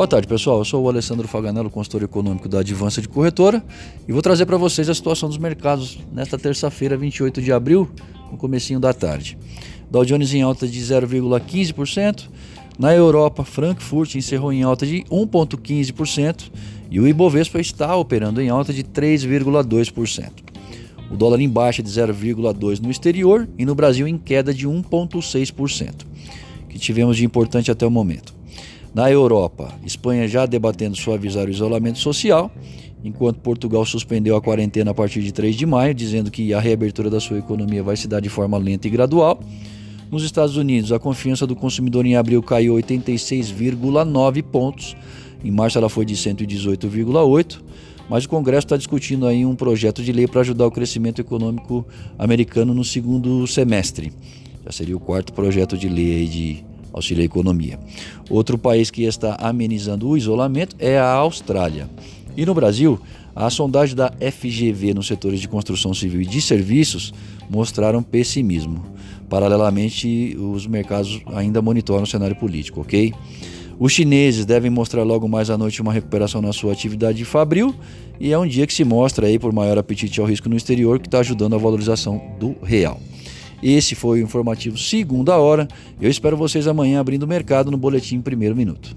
Boa tarde, pessoal. Eu sou o Alessandro Faganello, consultor econômico da Advança de Corretora, e vou trazer para vocês a situação dos mercados nesta terça-feira, 28 de abril, no comecinho da tarde. Dow Jones em alta de 0,15%, na Europa, Frankfurt encerrou em alta de 1,15% e o Ibovespa está operando em alta de 3,2%. O dólar em baixa de 0,2% no exterior e no Brasil em queda de 1,6%, que tivemos de importante até o momento. Na Europa, Espanha já debatendo suavizar o isolamento social, enquanto Portugal suspendeu a quarentena a partir de 3 de maio, dizendo que a reabertura da sua economia vai se dar de forma lenta e gradual. Nos Estados Unidos, a confiança do consumidor em abril caiu 86,9 pontos. Em março ela foi de 118,8, mas o Congresso está discutindo aí um projeto de lei para ajudar o crescimento econômico americano no segundo semestre. Já seria o quarto projeto de lei de auxílio à economia. Outro país que está amenizando o isolamento é a Austrália. E no Brasil, a sondagem da FGV nos setores de construção civil e de serviços mostraram pessimismo. Paralelamente, os mercados ainda monitoram o cenário político, ok? Os chineses devem mostrar logo mais à noite uma recuperação na sua atividade fabril e é um dia que se mostra aí por maior apetite ao risco no exterior que está ajudando a valorização do real. Esse foi o informativo segunda hora. Eu espero vocês amanhã abrindo o mercado no boletim primeiro minuto.